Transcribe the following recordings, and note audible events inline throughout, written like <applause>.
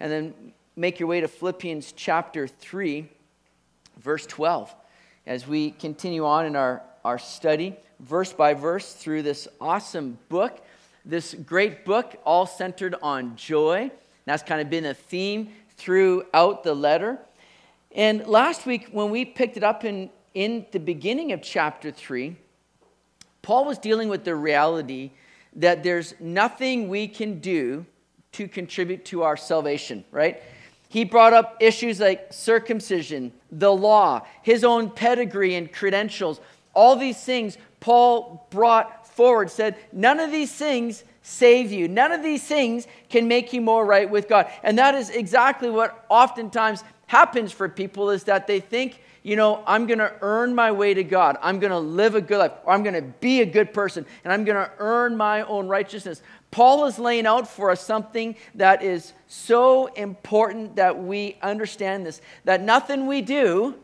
And then make your way to Philippians chapter 3, verse 12, as we continue on in our, our study, verse by verse, through this awesome book, this great book, all centered on joy. That's kind of been a theme throughout the letter. And last week, when we picked it up in, in the beginning of chapter 3, Paul was dealing with the reality that there's nothing we can do to contribute to our salvation, right? He brought up issues like circumcision, the law, his own pedigree and credentials. All these things Paul brought forward, said, None of these things save you. None of these things can make you more right with God. And that is exactly what oftentimes happens for people is that they think you know, I'm going to earn my way to God. I'm going to live a good life, or I'm going to be a good person, and I'm going to earn my own righteousness. Paul is laying out for us something that is so important that we understand this that nothing we do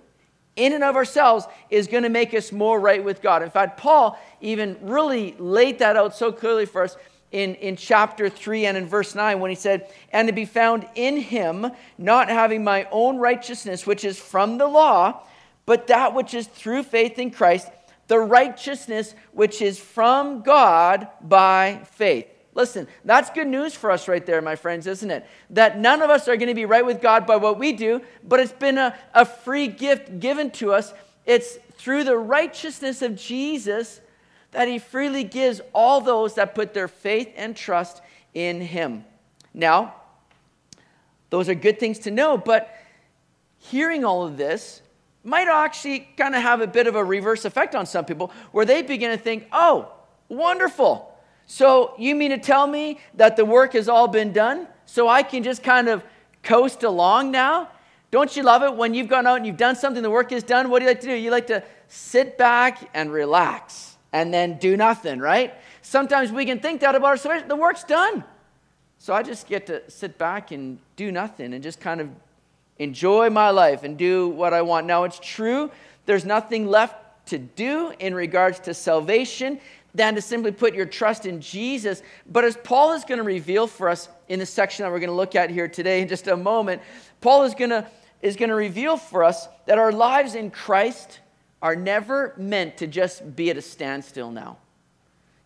in and of ourselves is going to make us more right with God. In fact, Paul even really laid that out so clearly for us in, in chapter 3 and in verse 9 when he said, And to be found in him, not having my own righteousness, which is from the law, but that which is through faith in Christ, the righteousness which is from God by faith. Listen, that's good news for us right there, my friends, isn't it? That none of us are going to be right with God by what we do, but it's been a, a free gift given to us. It's through the righteousness of Jesus that he freely gives all those that put their faith and trust in him. Now, those are good things to know, but hearing all of this might actually kind of have a bit of a reverse effect on some people where they begin to think, oh, wonderful. So you mean to tell me that the work has all been done? So I can just kind of coast along now? Don't you love it when you've gone out and you've done something, the work is done? What do you like to do? You like to sit back and relax and then do nothing, right? Sometimes we can think that about our salvation. The work's done. So I just get to sit back and do nothing and just kind of enjoy my life and do what I want. Now, it's true, there's nothing left to do in regards to salvation than to simply put your trust in Jesus. But as Paul is going to reveal for us in the section that we're going to look at here today in just a moment, Paul is going to, is going to reveal for us that our lives in Christ are never meant to just be at a standstill now.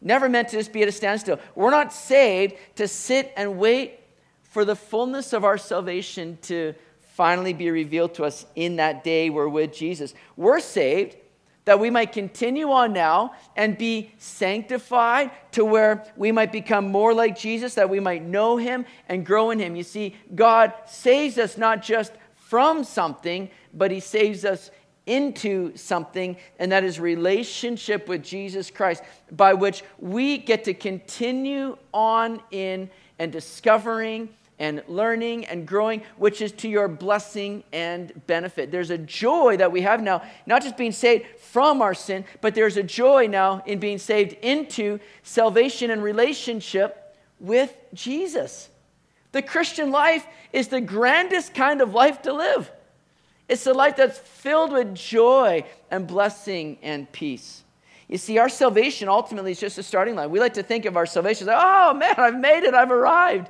Never meant to just be at a standstill. We're not saved to sit and wait for the fullness of our salvation to finally be revealed to us in that day we're with Jesus. We're saved that we might continue on now and be sanctified to where we might become more like Jesus, that we might know him and grow in him. You see, God saves us not just from something, but he saves us into something, and that is relationship with Jesus Christ, by which we get to continue on in and discovering and learning and growing, which is to your blessing and benefit. There's a joy that we have now, not just being saved from our sin, but there's a joy now in being saved into salvation and relationship with Jesus. The Christian life is the grandest kind of life to live. It's a life that's filled with joy and blessing and peace. You see, our salvation ultimately is just a starting line. We like to think of our salvation as, oh man, I've made it, I've arrived.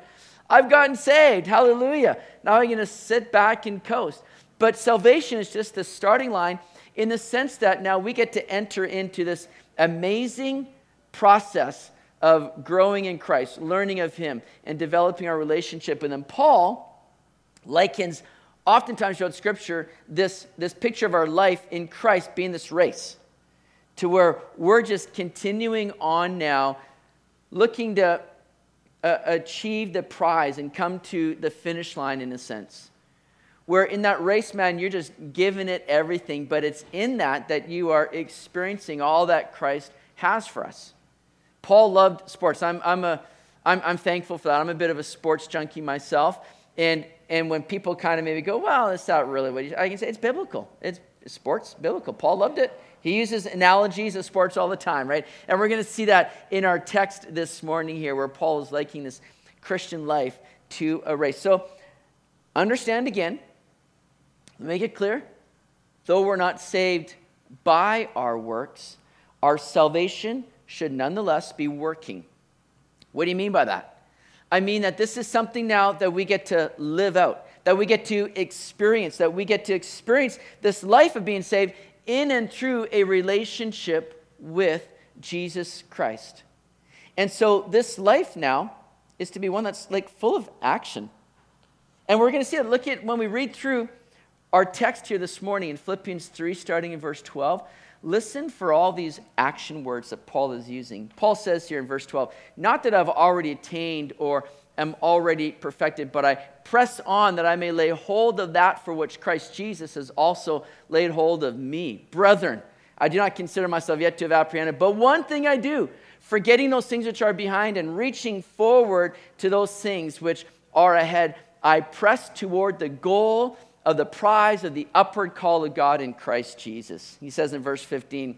I've gotten saved. Hallelujah. Now I'm going to sit back and coast. But salvation is just the starting line in the sense that now we get to enter into this amazing process of growing in Christ, learning of Him, and developing our relationship with Him. Paul likens oftentimes throughout Scripture this, this picture of our life in Christ being this race to where we're just continuing on now, looking to uh, achieve the prize and come to the finish line in a sense. Where in that race, man, you're just giving it everything, but it's in that that you are experiencing all that Christ has for us. Paul loved sports. I'm, I'm, a, I'm, I'm thankful for that. I'm a bit of a sports junkie myself. And, and when people kind of maybe go, well, that's not really what you, I can say it's biblical. It's sports, biblical. Paul loved it. He uses analogies of sports all the time, right? And we're going to see that in our text this morning here, where Paul is liking this Christian life to a race. So understand again, make it clear, though we're not saved by our works, our salvation should nonetheless be working. What do you mean by that? I mean that this is something now that we get to live out, that we get to experience, that we get to experience this life of being saved in and through a relationship with Jesus Christ. And so this life now is to be one that's like full of action. And we're going to see it. Look at when we read through our text here this morning in Philippians 3, starting in verse 12. Listen for all these action words that Paul is using. Paul says here in verse 12, Not that I've already attained or am already perfected, but I press on that I may lay hold of that for which Christ Jesus has also laid hold of me. Brethren, I do not consider myself yet to have apprehended, but one thing I do, forgetting those things which are behind and reaching forward to those things which are ahead, I press toward the goal of the prize of the upward call of God in Christ Jesus. He says in verse 15,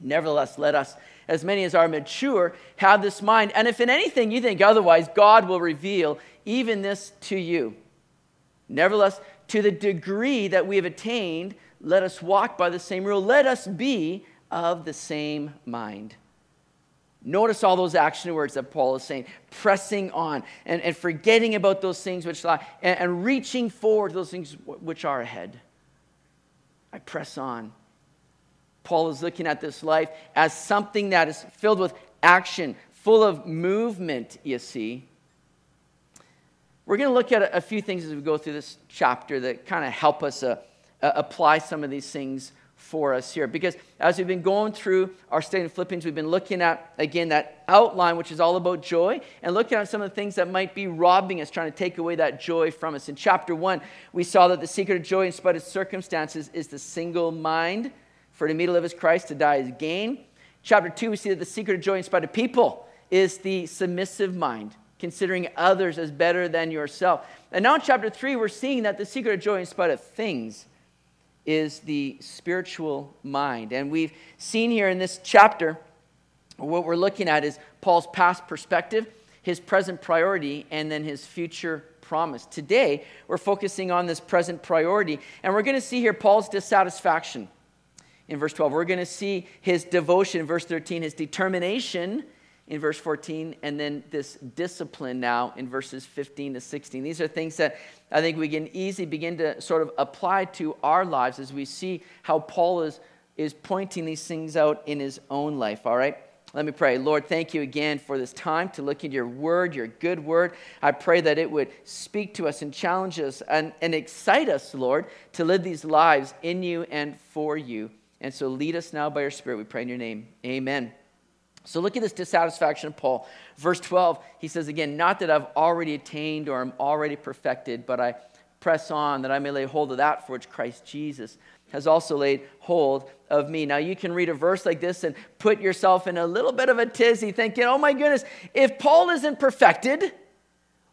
Nevertheless, let us, as many as are mature, have this mind. And if in anything you think otherwise, God will reveal even this to you. Nevertheless, to the degree that we have attained, let us walk by the same rule. Let us be of the same mind. Notice all those action words that Paul is saying pressing on and, and forgetting about those things which lie and, and reaching forward to those things which are ahead. I press on. Paul is looking at this life as something that is filled with action, full of movement, you see. We're going to look at a, few things as we go through this chapter that kind of help us uh, uh, apply some of these things for us here. Because as we've been going through our study in Philippians, we've been looking at, again, that outline, which is all about joy, and looking at some of the things that might be robbing us, trying to take away that joy from us. In chapter one, we saw that the secret of joy in spite of circumstances is the single mind. For to me to live as Christ, to die is gain. Chapter two, we see that the secret of joy in spite of people is the submissive mind, considering others as better than yourself. And now in chapter three, we're seeing that the secret of joy in spite of things is the spiritual mind. And we've seen here in this chapter, what we're looking at is Paul's past perspective, his present priority, and then his future promise. Today, we're focusing on this present priority, and we're going to see here Paul's dissatisfaction in verse 12. We're going to see his devotion in verse 13, his determination in verse 14, and then this discipline now in verses 15 to 16. These are things that I think we can easily begin to sort of apply to our lives as we see how Paul is, is pointing these things out in his own life, all right? Let me pray. Lord, thank you again for this time to look at your word, your good word. I pray that it would speak to us and challenge us and, and excite us, Lord, to live these lives in you and for you. And so lead us now by your Spirit. We pray in your name. Amen. So look at this dissatisfaction of Paul. Verse 12, he says again, Not that I've already attained or I'm already perfected, but I press on that I may lay hold of that for which Christ Jesus has also laid hold of me. Now, you can read a verse like this and put yourself in a little bit of a tizzy, thinking, oh my goodness, if Paul isn't perfected,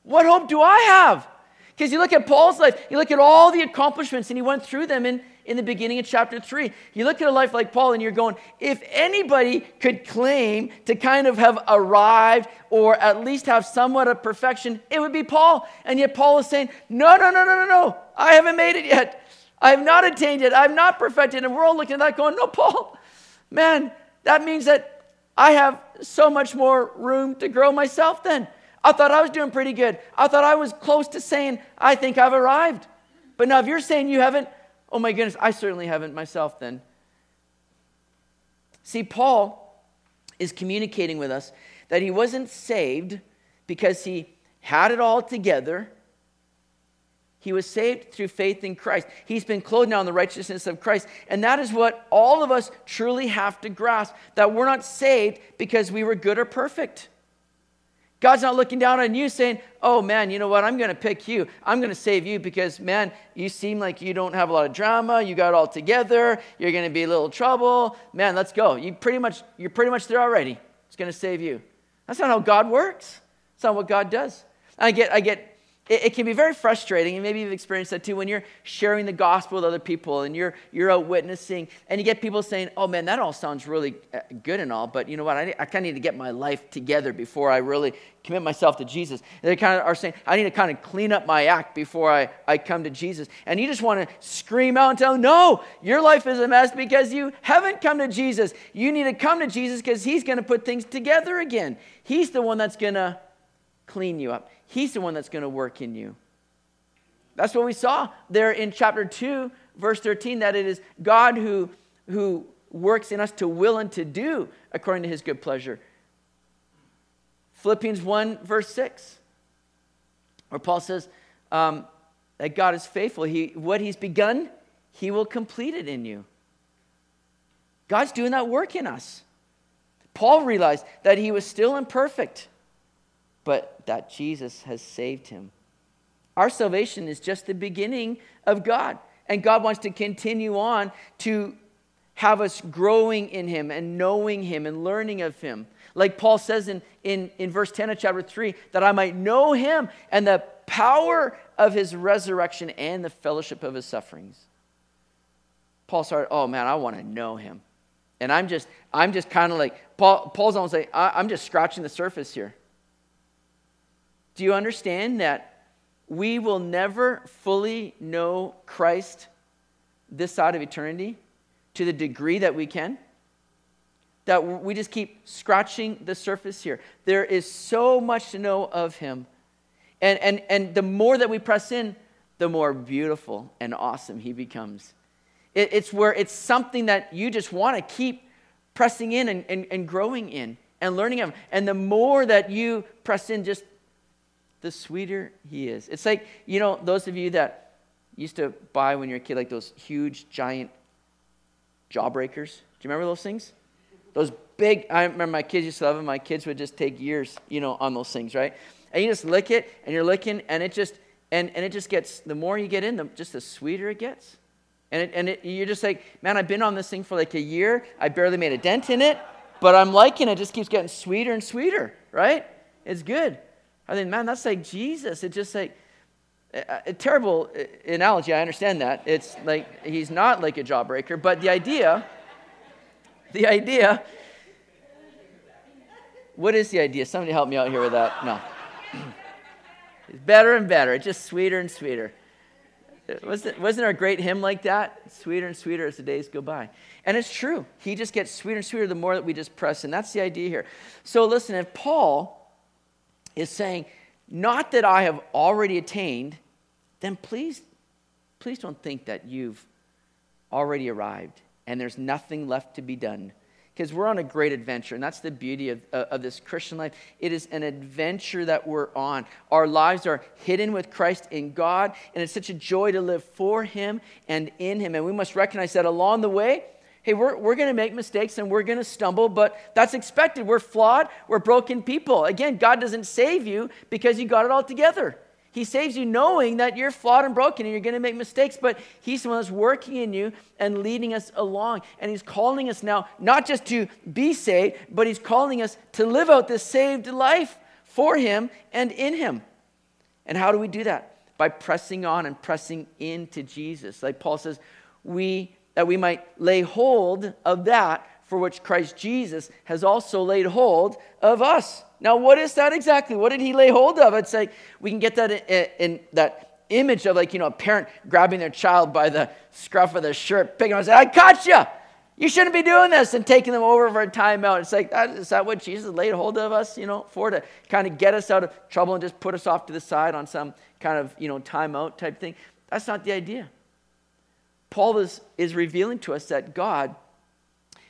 what hope do I have? Because you look at Paul's life, you look at all the accomplishments, and he went through them in in the beginning of chapter 3. You look at a life like Paul and you're going, if anybody could claim to kind of have arrived or at least have somewhat of perfection, it would be Paul. And yet Paul is saying, no, no, no, no, no, no. I haven't made it yet. I have not attained it. I have not perfected. And we're all looking at that going, no, Paul, man, that means that I have so much more room to grow myself then. I thought I was doing pretty good. I thought I was close to saying, I think I've arrived. But now, if you're saying you haven't, Oh my goodness, I certainly haven't myself then. See, Paul is communicating with us that he wasn't saved because he had it all together. He was saved through faith in Christ. He's been clothed now in the righteousness of Christ. And that is what all of us truly have to grasp that we're not saved because we were good or perfect. God's not looking down on you saying, oh man, you know what? I'm going to pick you. I'm going to save you because, man, you seem like you don't have a lot of drama. You got it all together. You're going to be a little trouble. Man, let's go. You pretty much, you're pretty much there already. It's going to save you. That's not how God works. That's not what God does. I get, I get it, it, can be very frustrating, and maybe you've experienced that too, when you're sharing the gospel with other people and you're, you're out witnessing, and you get people saying, Oh man, that all sounds really uh, good and all, but you know what? I, I kind of need to get my life together before I really commit myself to Jesus. And they kind of are saying, I need to kind of clean up my act before I, I come to Jesus. And you just want to scream out and tell them, No, your life is a mess because you haven't come to Jesus. You need to come to Jesus because He's going to put things together again. He's the one that's going to clean you up. He's the one that's going to work in you. That's what we saw there in chapter 2, verse 13, that it is God who, who works in us to will and to do according to his good pleasure. Philippians 1, verse 6, where Paul says um, that God is faithful. He, what he's begun, he will complete it in you. God's doing that work in us. Paul realized that he was still imperfect, but that Jesus has saved him. Our salvation is just the beginning of God. And God wants to continue on to have us growing in Him and knowing Him and learning of Him. Like Paul says in, in, in verse 10 of chapter 3, that I might know Him and the power of His resurrection and the fellowship of His sufferings. Paul started, oh man, I want to know Him. And I'm just, I'm just kind of like, Paul, Paul's almost like, I'm just scratching the surface here. Do you understand that we will never fully know Christ this side of eternity to the degree that we can? That we just keep scratching the surface here. There is so much to know of Him. And, and, and the more that we press in, the more beautiful and awesome He becomes. It, it's where it's something that you just want to keep pressing in and, and, and growing in and learning of. And the more that you press in, just the sweeter he is. It's like, you know, those of you that used to buy when you were a kid, like those huge, giant jawbreakers. Do you remember those things? Those big, I remember my kids used to love them. My kids would just take years, you know, on those things, right? And you just lick it, and you're licking, and it just, and, and it just gets, the more you get in, the, just the sweeter it gets. And, it, and it, you're just like, man, I've been on this thing for like a year. I barely made a dent in it, but I'm liking it. It just keeps getting sweeter and sweeter, right? It's good. I think, man, that's like Jesus. It's just like a, terrible uh, analogy. I understand that. It's like he's not like a jawbreaker, but the idea, the idea, what is the idea? Somebody help me out here with that. No. <clears throat> It's better and better. It's just sweeter and sweeter. Wasn't, wasn't there a great hymn like that? Sweeter and sweeter as the days go by. And it's true. He just gets sweeter and sweeter the more that we just press. And that's the idea here. So listen, if Paul is saying, not that I have already attained, then please, please don't think that you've already arrived and there's nothing left to be done. Because we're on a great adventure, and that's the beauty of, uh, of this Christian life. It is an adventure that we're on. Our lives are hidden with Christ in God, and it's such a joy to live for Him and in Him. And we must recognize that along the way, Hey, we're, we're going to make mistakes and we're going to stumble, but that's expected. We're flawed, we're broken people. Again, God doesn't save you because you got it all together. He saves you knowing that you're flawed and broken and you're going to make mistakes, but He's the one that's working in you and leading us along. And He's calling us now not just to be saved, but He's calling us to live out this saved life for Him and in Him. And how do we do that? By pressing on and pressing into Jesus. Like Paul says, we that we might lay hold of that for which Christ Jesus has also laid hold of us. Now, what is that exactly? What did he lay hold of? It's like we can get that in, in that image of like, you know, a parent grabbing their child by the scruff of the shirt, picking them up and saying, I caught you. You shouldn't be doing this and taking them over for a timeout. It's like, that, is that what Jesus laid hold of us, you know, for to kind of get us out of trouble and just put us off to the side on some kind of, you know, timeout type thing? That's not the idea. Paul is, is revealing to us that God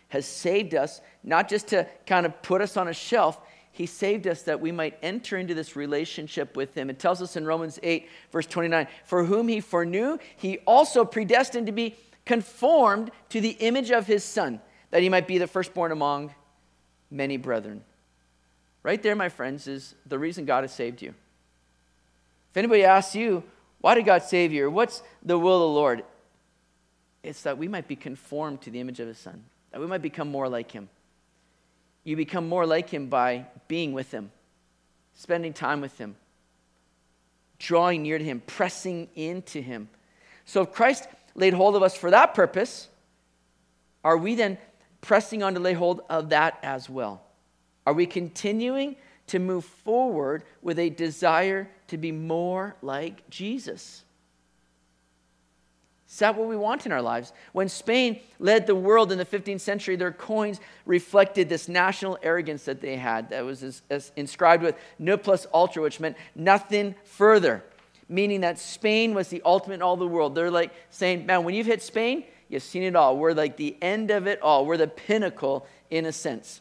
has saved us, not just to kind of put us on a shelf, he saved us that we might enter into this relationship with him. It tells us in Romans 8, verse 29 For whom he foreknew, he also predestined to be conformed to the image of his son, that he might be the firstborn among many brethren. Right there, my friends, is the reason God has saved you. If anybody asks you, why did God save you? Or what's the will of the Lord? It's that we might be conformed to the image of his son, that we might become more like him. You become more like him by being with him, spending time with him, drawing near to him, pressing into him. So if Christ laid hold of us for that purpose, are we then pressing on to lay hold of that as well? Are we continuing to move forward with a desire to be more like Jesus? Is that what we want in our lives? When Spain led the world in the 15th century, their coins reflected this national arrogance that they had that was as, as inscribed with ne plus ultra, which meant nothing further, meaning that Spain was the ultimate in all the world. They're like saying, man, when you've hit Spain, you've seen it all. We're like the end of it all. We're the pinnacle in a sense.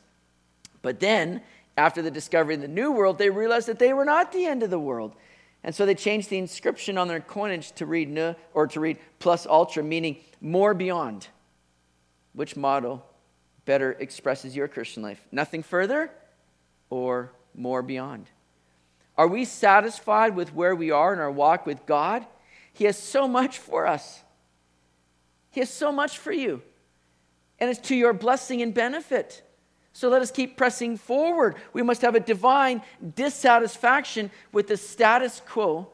But then, after the discovery of the New World, they realized that they were not the end of the world. And so they changed the inscription on their coinage to read ne, or to read plus ultra, meaning more beyond. Which motto better expresses your Christian life? Nothing further or more beyond? Are we satisfied with where we are in our walk with God? He has so much for us. He has so much for you. And it's to your blessing and benefit. So let us keep pressing forward. We must have a divine dissatisfaction with the status quo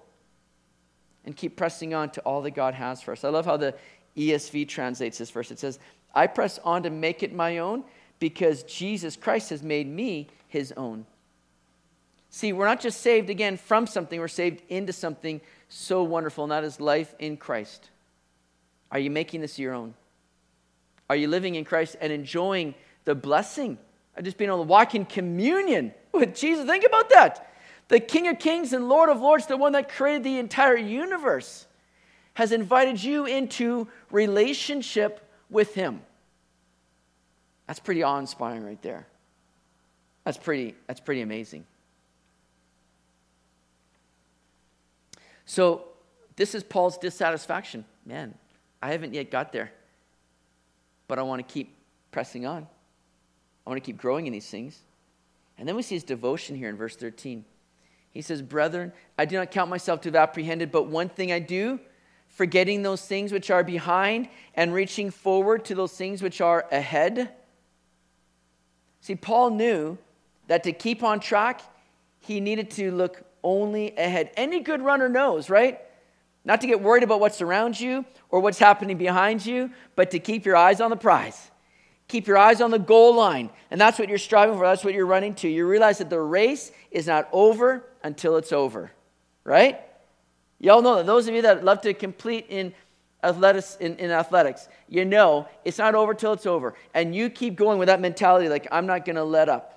and keep pressing on to all that God has for us. I love how the ESV translates this verse. It says, I press on to make it my own because Jesus Christ has made me his own. See, we're not just saved again from something, we're saved into something so wonderful, and that is life in Christ. Are you making this your own? Are you living in Christ and enjoying the blessing of just being able to walk in communion with Jesus. Think about that. The King of Kings and Lord of Lords, the one that created the entire universe, has invited you into relationship with Him. That's pretty awe inspiring right there. That's pretty, that's pretty amazing. So, this is Paul's dissatisfaction. Man, I haven't yet got there, but I want to keep pressing on. I want to keep growing in these things. And then we see his devotion here in verse 13. He says, Brethren, I do not count myself to have apprehended, but one thing I do, forgetting those things which are behind and reaching forward to those things which are ahead. See, Paul knew that to keep on track, he needed to look only ahead. Any good runner knows, right? Not to get worried about what's around you or what's happening behind you, but to keep your eyes on the prize. Keep your eyes on the goal line. And that's what you're striving for. That's what you're running to. You realize that the race is not over until it's over, right? Y'all know that. Those of you that love to complete in athletics, in, in athletics, you know it's not over till it's over. And you keep going with that mentality like, I'm not going to let up.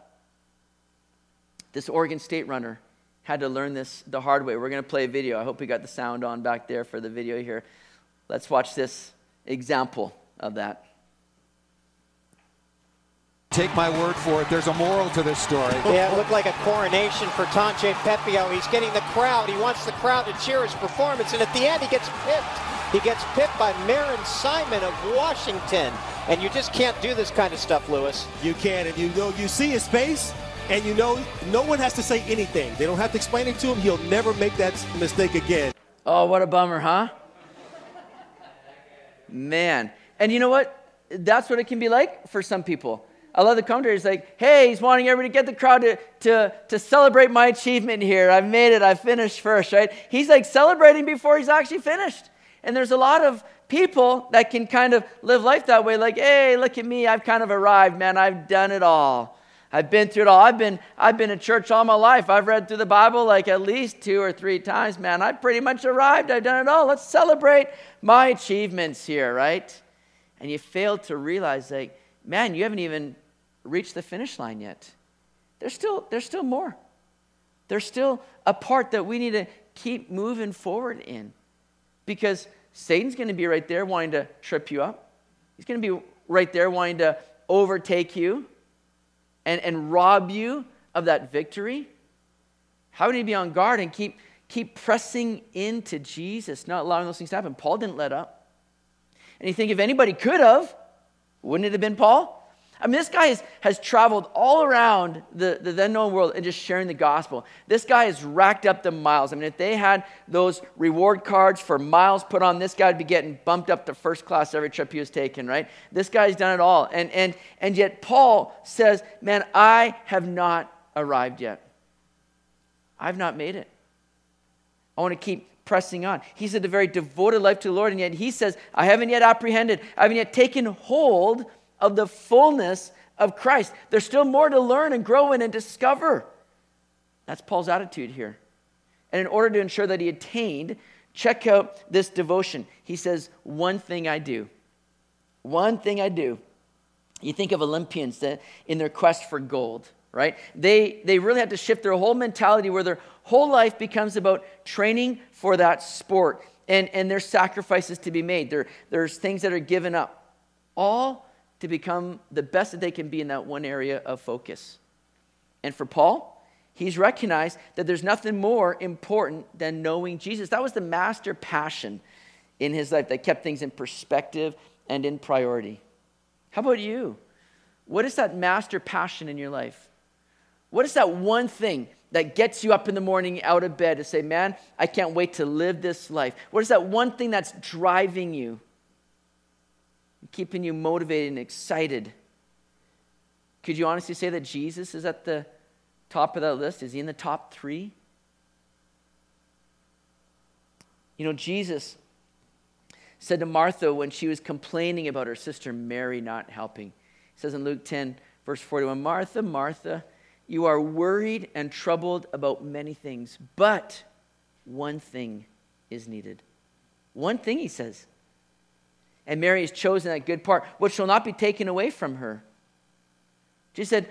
This Oregon State runner had to learn this the hard way. We're going to play a video. I hope we got the sound on back there for the video here. Let's watch this example of that. Take my word for it, there's a moral to this story. <laughs> Yeah, it looked like a coronation for Tanguy Pepiot. He's getting the crowd. He wants the crowd to cheer his performance, and at the end, he gets pipped. He gets pipped by Meron Simon of Washington. And you just can't do this kind of stuff, Lewis. You can, and you know, you see his face, and you know, no one has to say anything. They don't have to explain it to him. He'll never make that mistake again. Oh, what a bummer, huh? Man. And you know what? That's what it can be like for some people. I love the commentary. It's like, hey, he's wanting everybody to get the crowd to, to, to celebrate my achievement here. I've made it. I finished first, right? He's like celebrating before he's actually finished. And there's a lot of people that can kind of live life that way, like, hey, look at me. I've kind of arrived, man. I've done it all. I've been through it all. I've been, I've been in church all my life. I've read through the Bible like at least two or three times, man. I've pretty much arrived. I've done it all. Let's celebrate my achievements here, right? And you fail to realize, like, man, you haven't even reached the finish line yet. There's still, there's still more. There's still a part that we need to keep moving forward in because Satan's going to be right there wanting to trip you up. He's going to be right there wanting to overtake you and, and rob you of that victory. How do you be on guard and keep, keep pressing into Jesus, not allowing those things to happen? Paul didn't let up. And you think if anybody could have, wouldn't it have been Paul? I mean, this guy has, traveled all around the, the then known world and just sharing the gospel. This guy has racked up the miles. I mean, if they had those reward cards for miles put on, this guy would be getting bumped up to first class every trip he was taking, right? This guy's done it all. And, and, and yet, Paul says, Man, I have not arrived yet. I've not made it. I want to keep pressing on. He's had a very devoted life to the Lord, and yet he says, I haven't yet apprehended, I haven't yet taken hold of the fullness of Christ. There's still more to learn and grow in and discover. That's Paul's attitude here. And in order to ensure that he attained, Check out this devotion. He says, One thing I do. One thing I do. You think of Olympians that in their quest for gold, right? They, they really have to shift their whole mentality where their whole life becomes about training for that sport and, and there's sacrifices to be made. There, there's things that are given up, all to become the best that they can be in that one area of focus. And for Paul, he's recognized that there's nothing more important than knowing Jesus. That was the master passion in his life that kept things in perspective and in priority. How about you? What is that master passion in your life? What is that one thing that gets you up in the morning out of bed to say, Man, I can't wait to live this life? What is that one thing that's driving you, keeping you motivated and excited? Could you honestly say that Jesus is at the top of that list? Is he in the top three? You know, Jesus said to Martha when she was complaining about her sister Mary not helping. He says in Luke 10, verse 41 Martha, Martha, you are worried and troubled about many things, but one thing is needed. One thing, he says. And Mary has chosen that good part, which shall not be taken away from her. She said,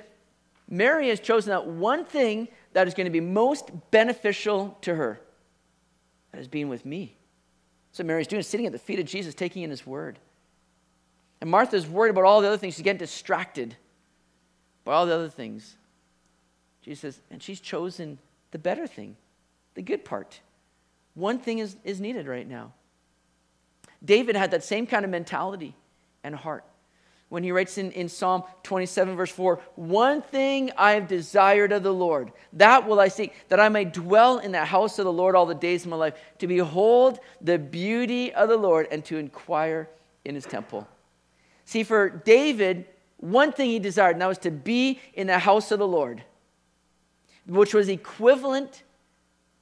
Mary has chosen that one thing that is going to be most beneficial to her. That is being with me. So Mary's doing, sitting at the feet of Jesus, taking in his word. And Martha's worried about all the other things. She's getting distracted by all the other things. Jesus says, and she's chosen the better thing, the good part. One thing is, is needed right now. David had that same kind of mentality and heart when he writes in, in Psalm 27, verse 4 One thing I have desired of the Lord, that will I seek, that I may dwell in the house of the Lord all the days of my life, to behold the beauty of the Lord and to inquire in his temple. See, for David, one thing he desired, and that was to be in the house of the Lord which was equivalent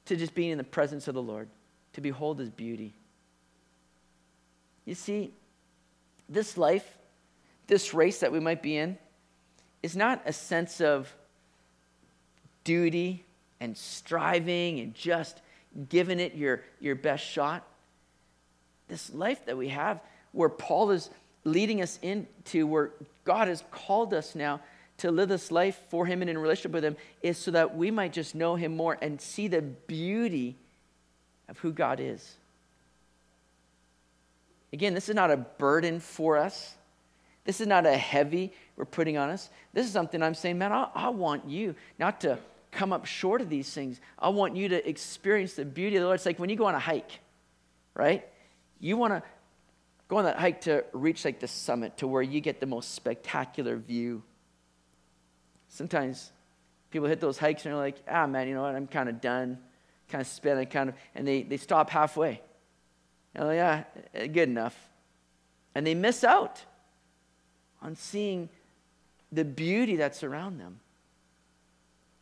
to just being in the presence of the Lord, to behold his beauty. You see, this life, this race that we might be in, is not a sense of duty and striving and just giving it your, your best shot. This life that we have, where Paul is leading us into, where God has called us now to live this life for Him and in relationship with Him is so that we might just know Him more and see the beauty of who God is. Again, this is not a burden for us. This is not a heavy we're putting on us. This is something I'm saying, man, I, I want you not to come up short of these things. I want you to experience the beauty of the Lord. It's like when you go on a hike, right? You want to go on that hike to reach like the summit to where you get the most spectacular view Sometimes people hit those hikes and they're like, ah, man, you know what? I'm kind of done, kind of spent, kind of, and they, they stop halfway. Like, yeah, eh, good enough. And they miss out on seeing the beauty that's around them.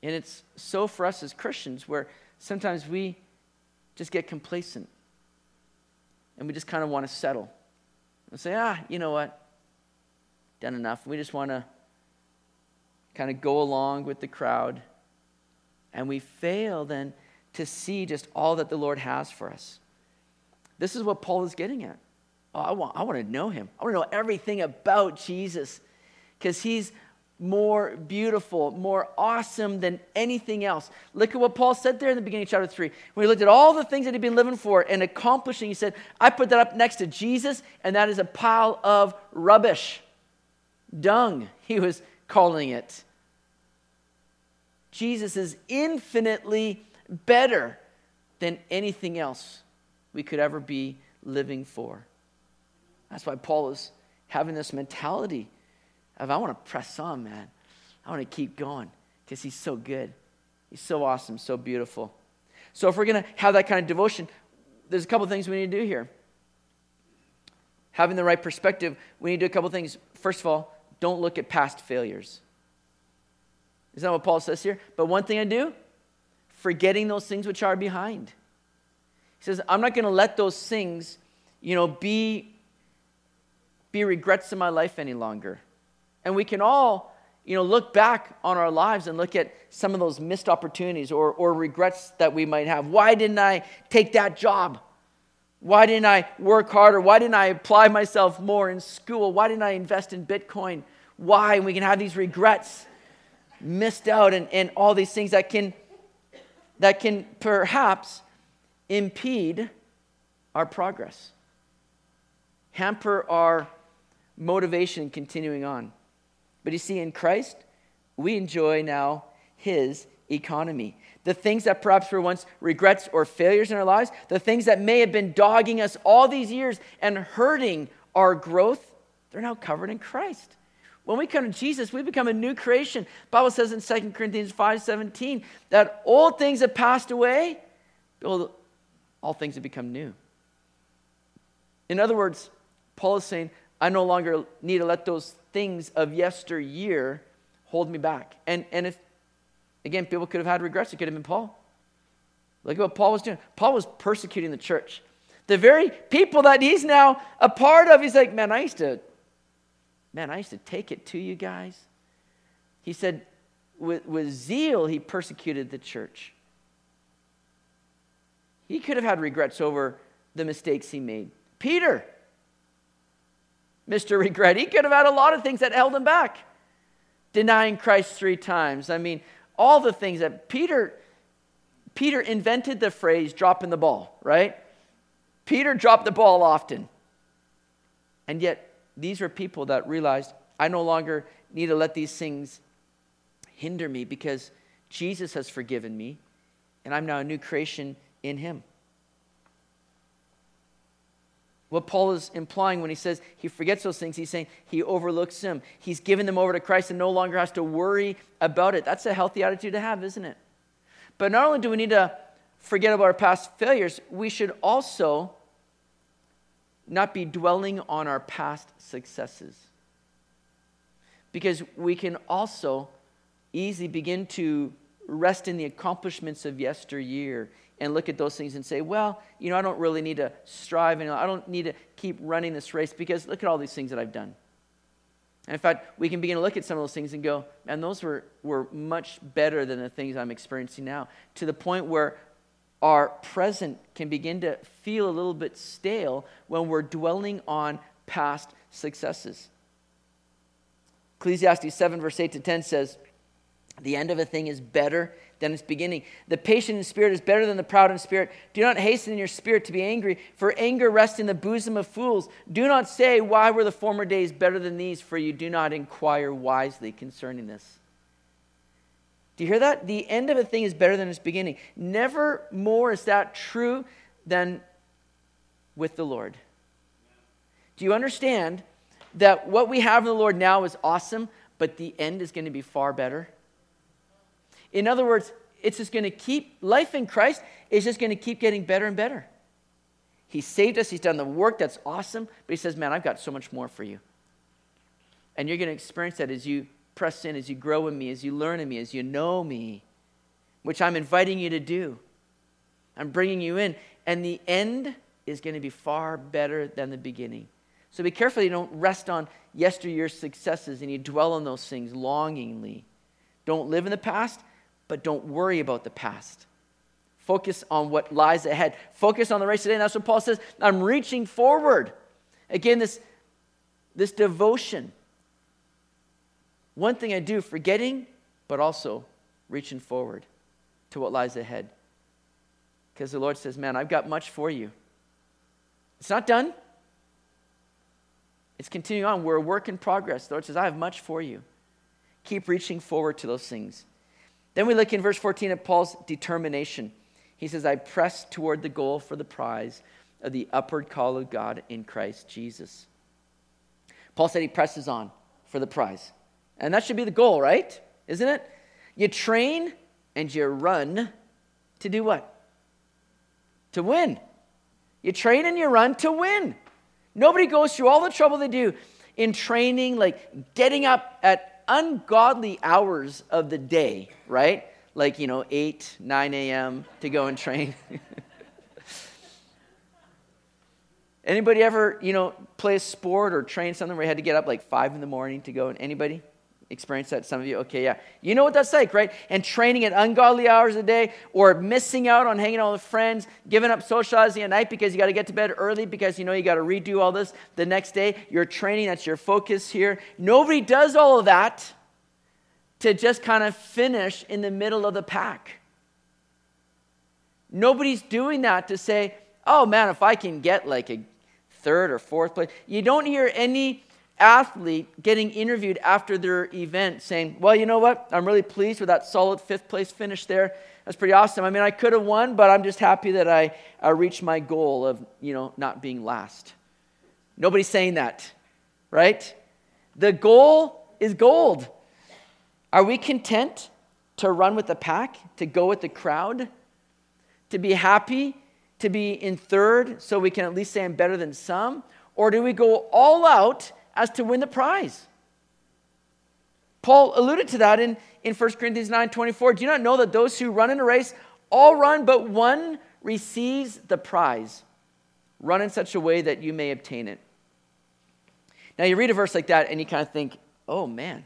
And it's so for us as Christians where sometimes we just get complacent and we just kind of want to settle and say, ah, you know what? Done enough. We just want to kind of go along with the crowd. And we fail then to see just all that the Lord has for us. This is what Paul is getting at. Oh, I want, I want to know him. I want to know everything about Jesus because he's more beautiful, more awesome than anything else. Look at what Paul said there in the beginning of chapter 3. When he looked at all the things that he'd been living for and accomplishing, he said, I put that up next to Jesus, and that is a pile of rubbish. Dung, he was calling it. Jesus is infinitely better than anything else we could ever be living for. That's why Paul is having this mentality of, I want to press on, man. I want to keep going because he's so good. He's so awesome, so beautiful. So, if we're going to have that kind of devotion, there's a couple things we need to do here. Having the right perspective, we need to do a couple things. First of all, don't look at past failures. Is that what Paul says here? But one thing I do, forgetting those things which are behind. He says, I'm not going to let those things, you know, be, be regrets in my life any longer. And we can all, you know, look back on our lives and look at some of those missed opportunities or, or regrets that we might have. Why didn't I take that job? Why didn't I work harder? Why didn't I apply myself more in school? Why didn't I invest in Bitcoin? Why? And we can have these regrets, missed out, and, and all these things that can, that can perhaps impede our progress, hamper our motivation continuing on. But you see, in Christ, we enjoy now His economy. The things that perhaps were once regrets or failures in our lives, the things that may have been dogging us all these years and hurting our growth, they're now covered in Christ. When we come to Jesus, we become a new creation. The Bible says in 2 Corinthians 5:17 that old things have passed away, all things have become new. In other words, Paul is saying, I no longer need to let those things of yesteryear hold me back. And, and if, again, people could have had regrets, it could have been Paul. Look at what Paul was doing. Paul was persecuting the church. The very people that he's now a part of, he's like, man, I used to, man, I used to take it to you guys. He said, with, with zeal, he persecuted the church. He could have had regrets over the mistakes he made. Peter, Mr. Regret. He could have had a lot of things that held him back. Denying Christ three times. I mean, all the things that Peter Peter invented the phrase dropping the ball, right? Peter dropped the ball often. And yet, these were people that realized I no longer need to let these things hinder me because Jesus has forgiven me and I'm now a new creation in him what Paul is implying when he says he forgets those things, he's saying he overlooks them. He's given them over to Christ and no longer has to worry about it. That's a healthy attitude to have, isn't it? But not only do we need to forget about our past failures, we should also not be dwelling on our past successes. Because we can also easily begin to rest in the accomplishments of yesteryear and look at those things and say, well, you know, I don't really need to strive and I don't need to keep running this race because look at all these things that I've done. And in fact, we can begin to look at some of those things and go, man, those were, were much better than the things I'm experiencing now, to the point where our present can begin to feel a little bit stale when we're dwelling on past successes. Ecclesiastes 7, verse 8 to 10 says, The end of a thing is better than its beginning. The patient in spirit is better than the proud in spirit. Do not hasten in your spirit to be angry, for anger rests in the bosom of fools. Do not say, Why were the former days better than these? For you do not inquire wisely concerning this. Do you hear that? The end of a thing is better than its beginning. Never more is that true than with the Lord. Do you understand that what we have in the Lord now is awesome, but the end is going to be far better? In other words, it's just going to keep, life in Christ is just going to keep getting better and better. He saved us, He's done the work that's awesome, but He says, Man, I've got so much more for you. And you're going to experience that as you press in, as you grow in me, as you learn in me, as you know me, which I'm inviting you to do. I'm bringing you in. And the end is going to be far better than the beginning. So be careful you don't rest on yesteryear's successes and you dwell on those things longingly. Don't live in the past, but don't worry about the past. Focus on what lies ahead. Focus on the race today. And that's what Paul says. I'm reaching forward. Again, this, this devotion. One thing I do, forgetting, but also reaching forward to what lies ahead. Because the Lord says, Man, I've got much for you. It's not done, it's continuing on. We're a work in progress. The Lord says, I have much for you. Keep reaching forward to those things. Then we look in verse 14 at Paul's determination. He says, I press toward the goal for the prize of the upward call of God in Christ Jesus. Paul said he presses on for the prize. And that should be the goal, right? Isn't it? You train and you run to do what? To win. You train and you run to win. Nobody goes through all the trouble they do in training, like getting up at ungodly hours of the day, right? Like, you know, 8, 9 a.m. to go and train. <laughs> Anybody ever, you know, play a sport or train something where you had to get up like 5 in the morning to go? And anybody? Experienced that, some of you? Okay, yeah. You know what that's like, right? And training at ungodly hours a day or missing out on hanging out with friends, giving up socializing at night because you got to get to bed early because you know you got to redo all this the next day. You're training, that's your focus here. Nobody does all of that to just kind of finish in the middle of the pack. Nobody's doing that to say, oh man, if I can get like a third or fourth place. You don't hear any athlete getting interviewed after their event saying, Well, you know what? I'm really pleased with that solid fifth place finish there. That's pretty awesome. I mean, I could have won, but I'm just happy that I, I reached my goal of, you know, not being last. Nobody's saying that, right? The goal is gold. Are we content to run with the pack, to go with the crowd, to be happy, to be in third so we can at least say I'm better than some? Or do we go all out as to win the prize. Paul alluded to that in, in 1 Corinthians 9 24. Do you not know that those who run in a race all run, but one receives the prize? Run in such a way that you may obtain it. Now, you read a verse like that and you kind of think, oh man,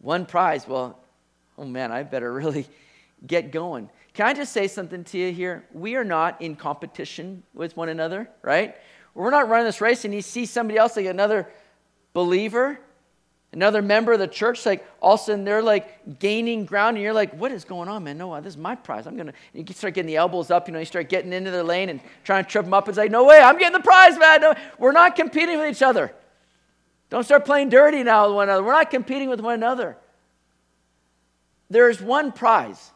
one prize. Well, oh man, I better <laughs> really get going. Can I just say something to you here? We are not in competition with one another, right? We're not running this race and you see somebody else, like another believer, another member of the church, like all of a sudden they're like gaining ground and you're like, what is going on, man? No, uh, this is my prize. I'm going to, you start getting the elbows up, you know, you start getting into their lane and trying to trip them up and say, no way, I'm getting the prize, man. No, we're not competing with each other. Don't start playing dirty now with one another. We're not competing with one another. There's one prize,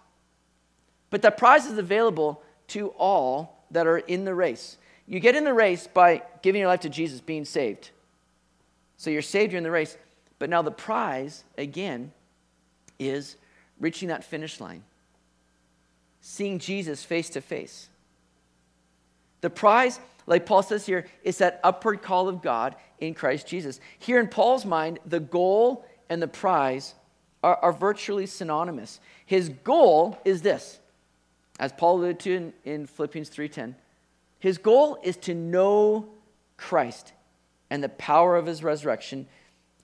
but that prize is available to all that are in the race. You get in the race by giving your life to Jesus, being saved. So you're saved, you're in the race. But now the prize, again, is reaching that finish line, seeing Jesus face to face. The prize, like Paul says here, is that upward call of God in Christ Jesus. Here in Paul's mind, the goal and the prize are, are virtually synonymous. His goal is this, as Paul alluded to in, in Philippians 3.10, his goal is to know Christ and the power of his resurrection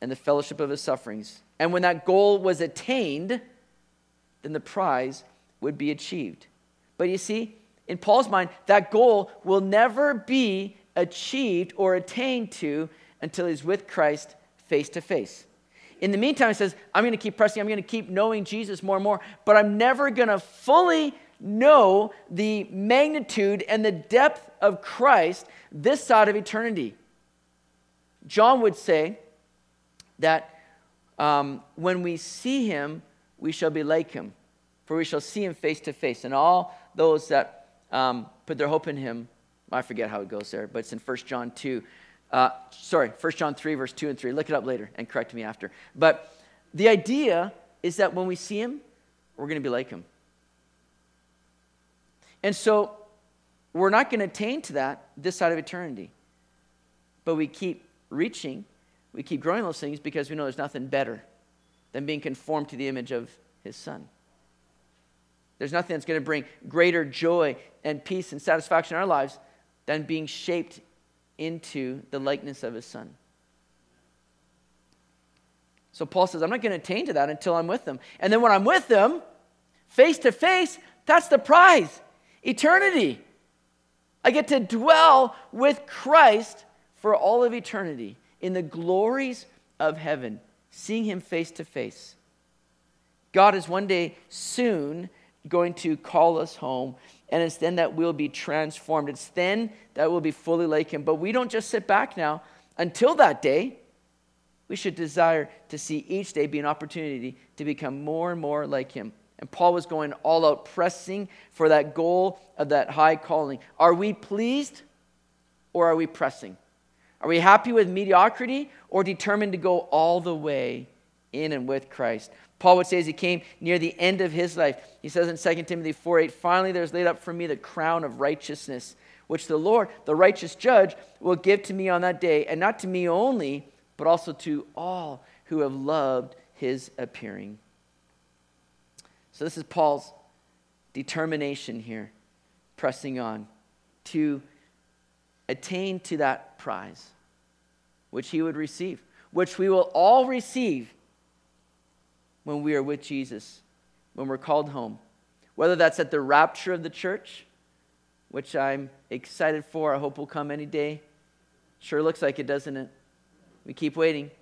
and the fellowship of his sufferings. And when that goal was attained, then the prize would be achieved. But you see, in Paul's mind, that goal will never be achieved or attained to until he's with Christ face to face. In the meantime, he says, I'm going to keep pressing, I'm going to keep knowing Jesus more and more, but I'm never going to fully know the magnitude and the depth of Christ this side of eternity. John would say that um, when we see him, we shall be like him, for we shall see him face to face. And all those that um, put their hope in him, I forget how it goes there, but it's in 1 John 2. Uh, sorry, 1 John 3, verse 2 and 3. Look it up later and correct me after. But the idea is that when we see him, we're going to be like him. And so we're not going to attain to that this side of eternity. But we keep reaching, we keep growing those things because we know there's nothing better than being conformed to the image of his son. There's nothing that's going to bring greater joy and peace and satisfaction in our lives than being shaped into the likeness of his son. So Paul says, I'm not going to attain to that until I'm with them. And then when I'm with them, face to face, that's the prize eternity. I get to dwell with Christ for all of eternity in the glories of heaven, seeing him face to face. God is one day soon going to call us home, and it's then that we'll be transformed. It's then that we'll be fully like him. But we don't just sit back now. Until that day, we should desire to see each day be an opportunity to become more and more like him. And Paul was going all out, pressing for that goal of that high calling. Are we pleased or are we pressing? Are we happy with mediocrity or determined to go all the way in and with Christ? Paul would say as he came near the end of his life, he says in 2 Timothy 4 8, finally there's laid up for me the crown of righteousness, which the Lord, the righteous judge, will give to me on that day, and not to me only, but also to all who have loved his appearing. So, this is Paul's determination here, pressing on to attain to that prize, which he would receive, which we will all receive when we are with Jesus, when we're called home. Whether that's at the rapture of the church, which I'm excited for, I hope will come any day. Sure looks like it, doesn't it? We keep waiting.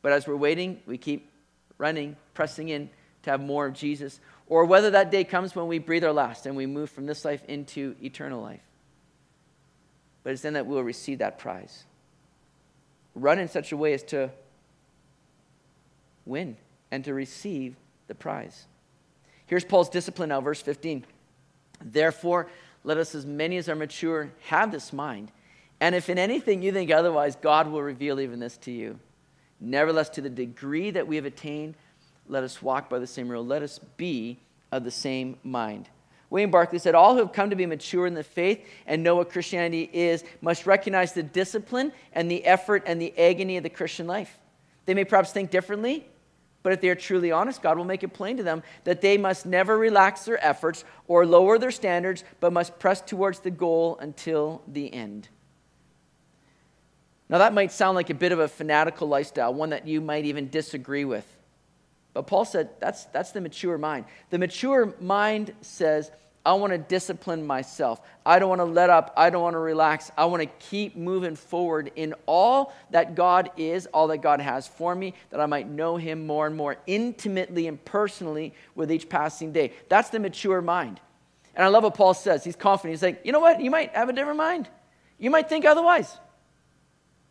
But as we're waiting, we keep running, pressing in to have more of Jesus. Or whether that day comes when we breathe our last and we move from this life into eternal life. But it's then that we'll receive that prize. Run in such a way as to win and to receive the prize. Here's Paul's discipline now, verse 15. Therefore, let us, as many as are mature, have this mind. And if in anything you think otherwise, God will reveal even this to you. Nevertheless, to the degree that we have attained, let us walk by the same rule. Let us be of the same mind. William Barclay said, All who have come to be mature in the faith and know what Christianity is must recognize the discipline and the effort and the agony of the Christian life. They may perhaps think differently, but if they are truly honest, God will make it plain to them that they must never relax their efforts or lower their standards, but must press towards the goal until the end. Now, that might sound like a bit of a fanatical lifestyle, one that you might even disagree with. But Paul said that's, that's the mature mind. The mature mind says, I want to discipline myself. I don't want to let up. I don't want to relax. I want to keep moving forward in all that God is, all that God has for me, that I might know Him more and more intimately and personally with each passing day. That's the mature mind. And I love what Paul says. He's confident. He's like, you know what? You might have a different mind. You might think otherwise.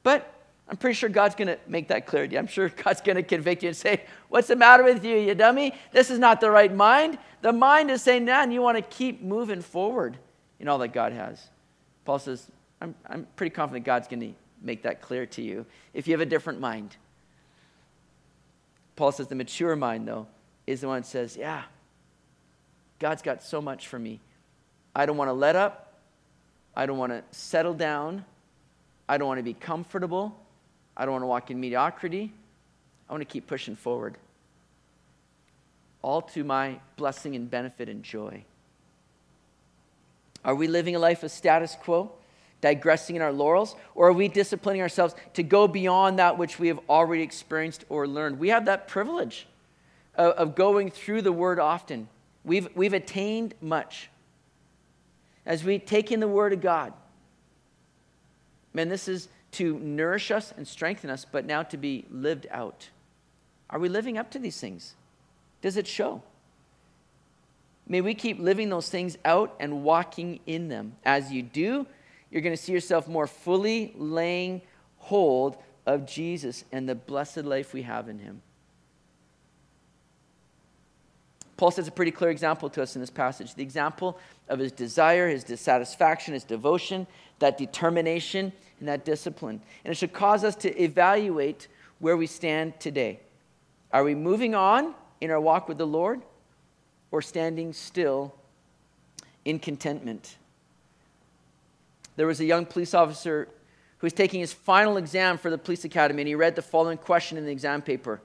But I'm pretty sure God's going to make that clear to you. I'm sure <laughs> God's going to convict you and say, What's the matter with you, you dummy? This is not the right mind. The mind is saying, Nah, you want to keep moving forward in all that God has. Paul says, I'm, I'm pretty confident God's going to make that clear to you if you have a different mind. Paul says, The mature mind, though, is the one that says, Yeah, God's got so much for me. I don't want to let up. I don't want to settle down. I don't want to be comfortable. I don't want to walk in mediocrity. I want to keep pushing forward. All to my blessing and benefit and joy. Are we living a life of status quo, digressing in our laurels, or are we disciplining ourselves to go beyond that which we have already experienced or learned? We have that privilege of, of going through the Word often. We've, we've attained much. As we take in the Word of God, man, this is to nourish us and strengthen us, but now to be lived out. Are we living up to these things? Does it show? May we keep living those things out and walking in them. As you do, you're going to see yourself more fully laying hold of Jesus and the blessed life we have in him. Paul sets a pretty clear example to us in this passage the example of his desire, his dissatisfaction, his devotion, that determination, and that discipline. And it should cause us to evaluate where we stand today. Are we moving on in our walk with the Lord or standing still in contentment? There was a young police officer who was taking his final exam for the police academy, and he read the following question in the exam paper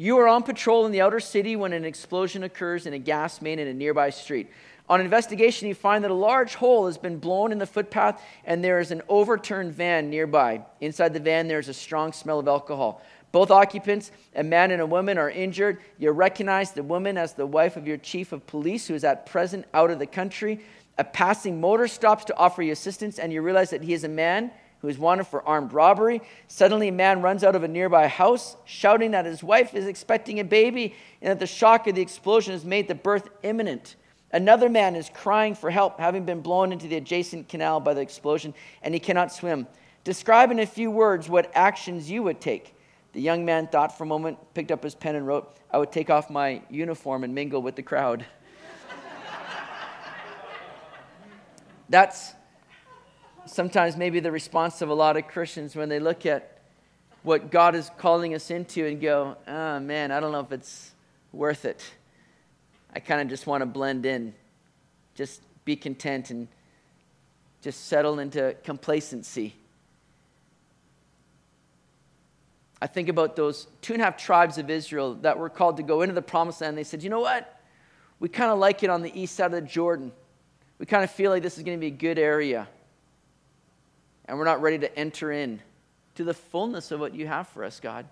You are on patrol in the outer city when an explosion occurs in a gas main in a nearby street. On investigation, you find that a large hole has been blown in the footpath and there is an overturned van nearby. Inside the van, there is a strong smell of alcohol. Both occupants, a man and a woman, are injured. You recognize the woman as the wife of your chief of police, who is at present out of the country. A passing motor stops to offer you assistance, and you realize that he is a man who is wanted for armed robbery. Suddenly, a man runs out of a nearby house, shouting that his wife is expecting a baby and that the shock of the explosion has made the birth imminent. Another man is crying for help, having been blown into the adjacent canal by the explosion, and he cannot swim. Describe in a few words what actions you would take. The young man thought for a moment, picked up his pen, and wrote, I would take off my uniform and mingle with the crowd. <laughs> That's sometimes maybe the response of a lot of Christians when they look at what God is calling us into and go, oh man, I don't know if it's worth it. I kind of just want to blend in, just be content and just settle into complacency. I think about those two and a half tribes of Israel that were called to go into the promised land. They said, you know what? We kind of like it on the east side of the Jordan. We kind of feel like this is going to be a good area. And we're not ready to enter in to the fullness of what you have for us, God.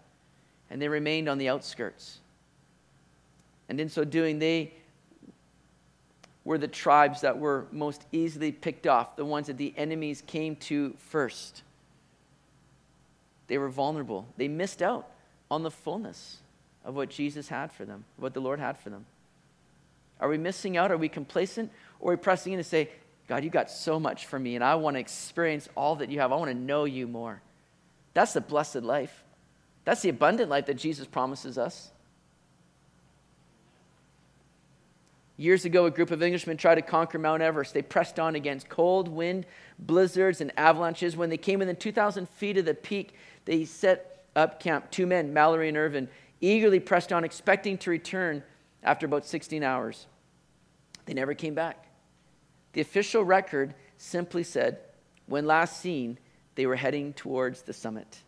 And they remained on the outskirts. And in so doing, they were the tribes that were most easily picked off, the ones that the enemies came to first. They were vulnerable. They missed out on the fullness of what Jesus had for them, what the Lord had for them. Are we missing out? Are we complacent? Or are we pressing in to say, God, you got so much for me, and I want to experience all that you have. I want to know you more. That's the blessed life. That's the abundant life that Jesus promises us. Years ago, a group of Englishmen tried to conquer Mount Everest. They pressed on against cold, wind, blizzards, and avalanches. When they came within 2,000 feet of the peak, they set up camp. Two men, Mallory and Irvine, eagerly pressed on, expecting to return after about 16 hours. They never came back. The official record simply said, when last seen, they were heading towards the summit.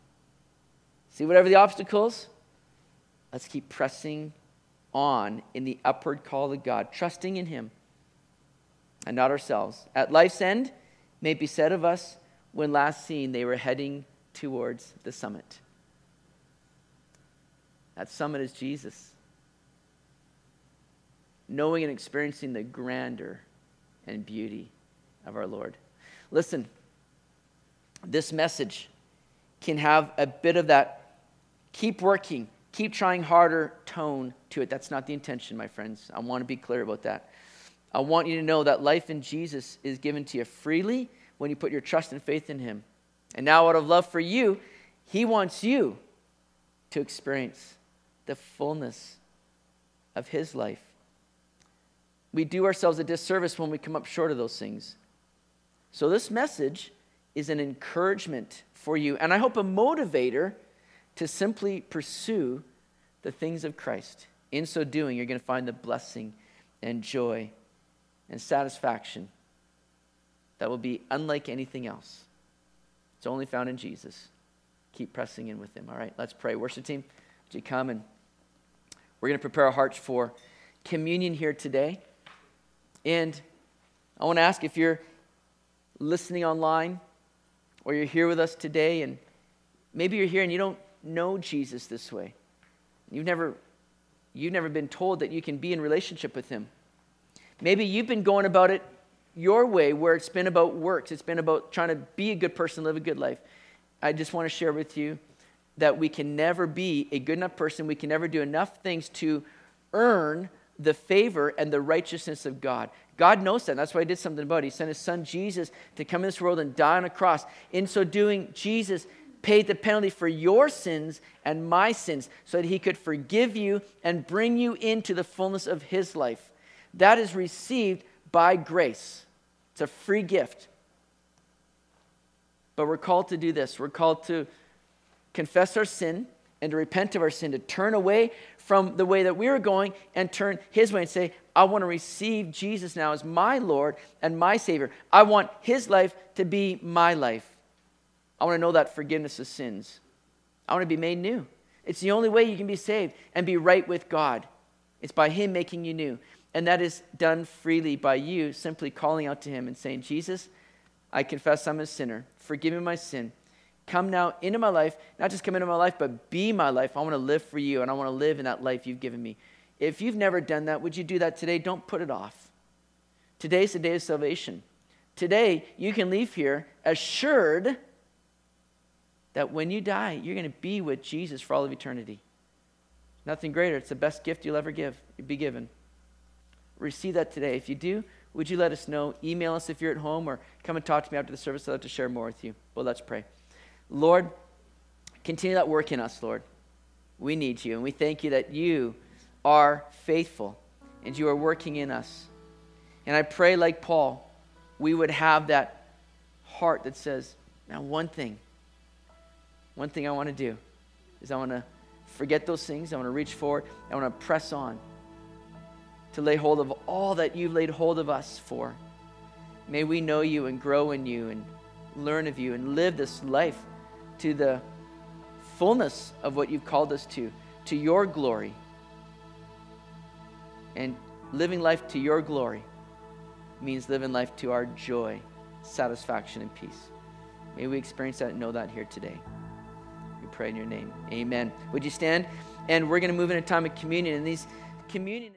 See, whatever the obstacles, let's keep pressing on in the upward call of God, trusting in Him and not ourselves. At life's end, may be said of us, when last seen, they were heading towards the summit. That summit is Jesus. Knowing and experiencing the grandeur and beauty of our Lord. Listen, this message can have a bit of that keep working, keep trying harder tone to it. That's not the intention, my friends. I want to be clear about that. I want you to know that life in Jesus is given to you freely when you put your trust and faith in Him. And now, out of love for you, He wants you to experience the fullness of His life. We do ourselves a disservice when we come up short of those things. So, this message is an encouragement for you, and I hope a motivator to simply pursue the things of Christ. In so doing, you're going to find the blessing and joy and satisfaction that will be unlike anything else. It's only found in Jesus. Keep pressing in with Him. All right, let's pray. Worship team, would you come and we're going to prepare our hearts for communion here today. And I want to ask if you're listening online or you're here with us today and maybe you're here and you don't know Jesus this way. You've never, you've never been told that you can be in relationship with him. Maybe you've been going about it your way where it's been about works. It's been about trying to be a good person, live a good life. I just want to share with you that we can never be a good enough person. We can never do enough things to earn the favor and the righteousness of God. God knows that. That's why He did something about it. He sent His Son Jesus to come in this world and die on a cross. In so doing, Jesus paid the penalty for your sins and my sins so that he could forgive you and bring you into the fullness of his life. That is received by grace. It's a free gift. But we're called to do this. We're called to confess our sin and to repent of our sin, to turn away from the way that we were going and turn his way and say, I want to receive Jesus now as my Lord and my Savior. I want his life to be my life. I want to know that forgiveness of sins. I want to be made new. It's the only way you can be saved and be right with God. It's by Him making you new. And that is done freely by you simply calling out to Him and saying, Jesus, I confess I'm a sinner. Forgive me my sin. Come now into my life. Not just come into my life, but be my life. I want to live for you, and I want to live in that life you've given me. If you've never done that, would you do that today? Don't put it off. Today's the day of salvation. Today, you can leave here assured that when you die, you're going to be with Jesus for all of eternity. Nothing greater. It's the best gift you'll ever give, be given. Receive that today. If you do, would you let us know? Email us if you're at home or come and talk to me after the service. I'd love to share more with you. Well, let's pray. Lord, continue that work in us, Lord. We need you, and we thank you that you are faithful and you are working in us. And I pray, like Paul, we would have that heart that says, now, one thing one thing I want to do is I want to forget those things. I want to reach forward. I want to press on to lay hold of all that you've laid hold of us for. May we know you and grow in you and learn of you and live this life to the fullness of what you've called us to, to your glory. And living life to your glory means living life to our joy, satisfaction, and peace. May we experience that and know that here today We pray in your name. Amen. Would you stand? And we're going to move into a time of communion. And these Communion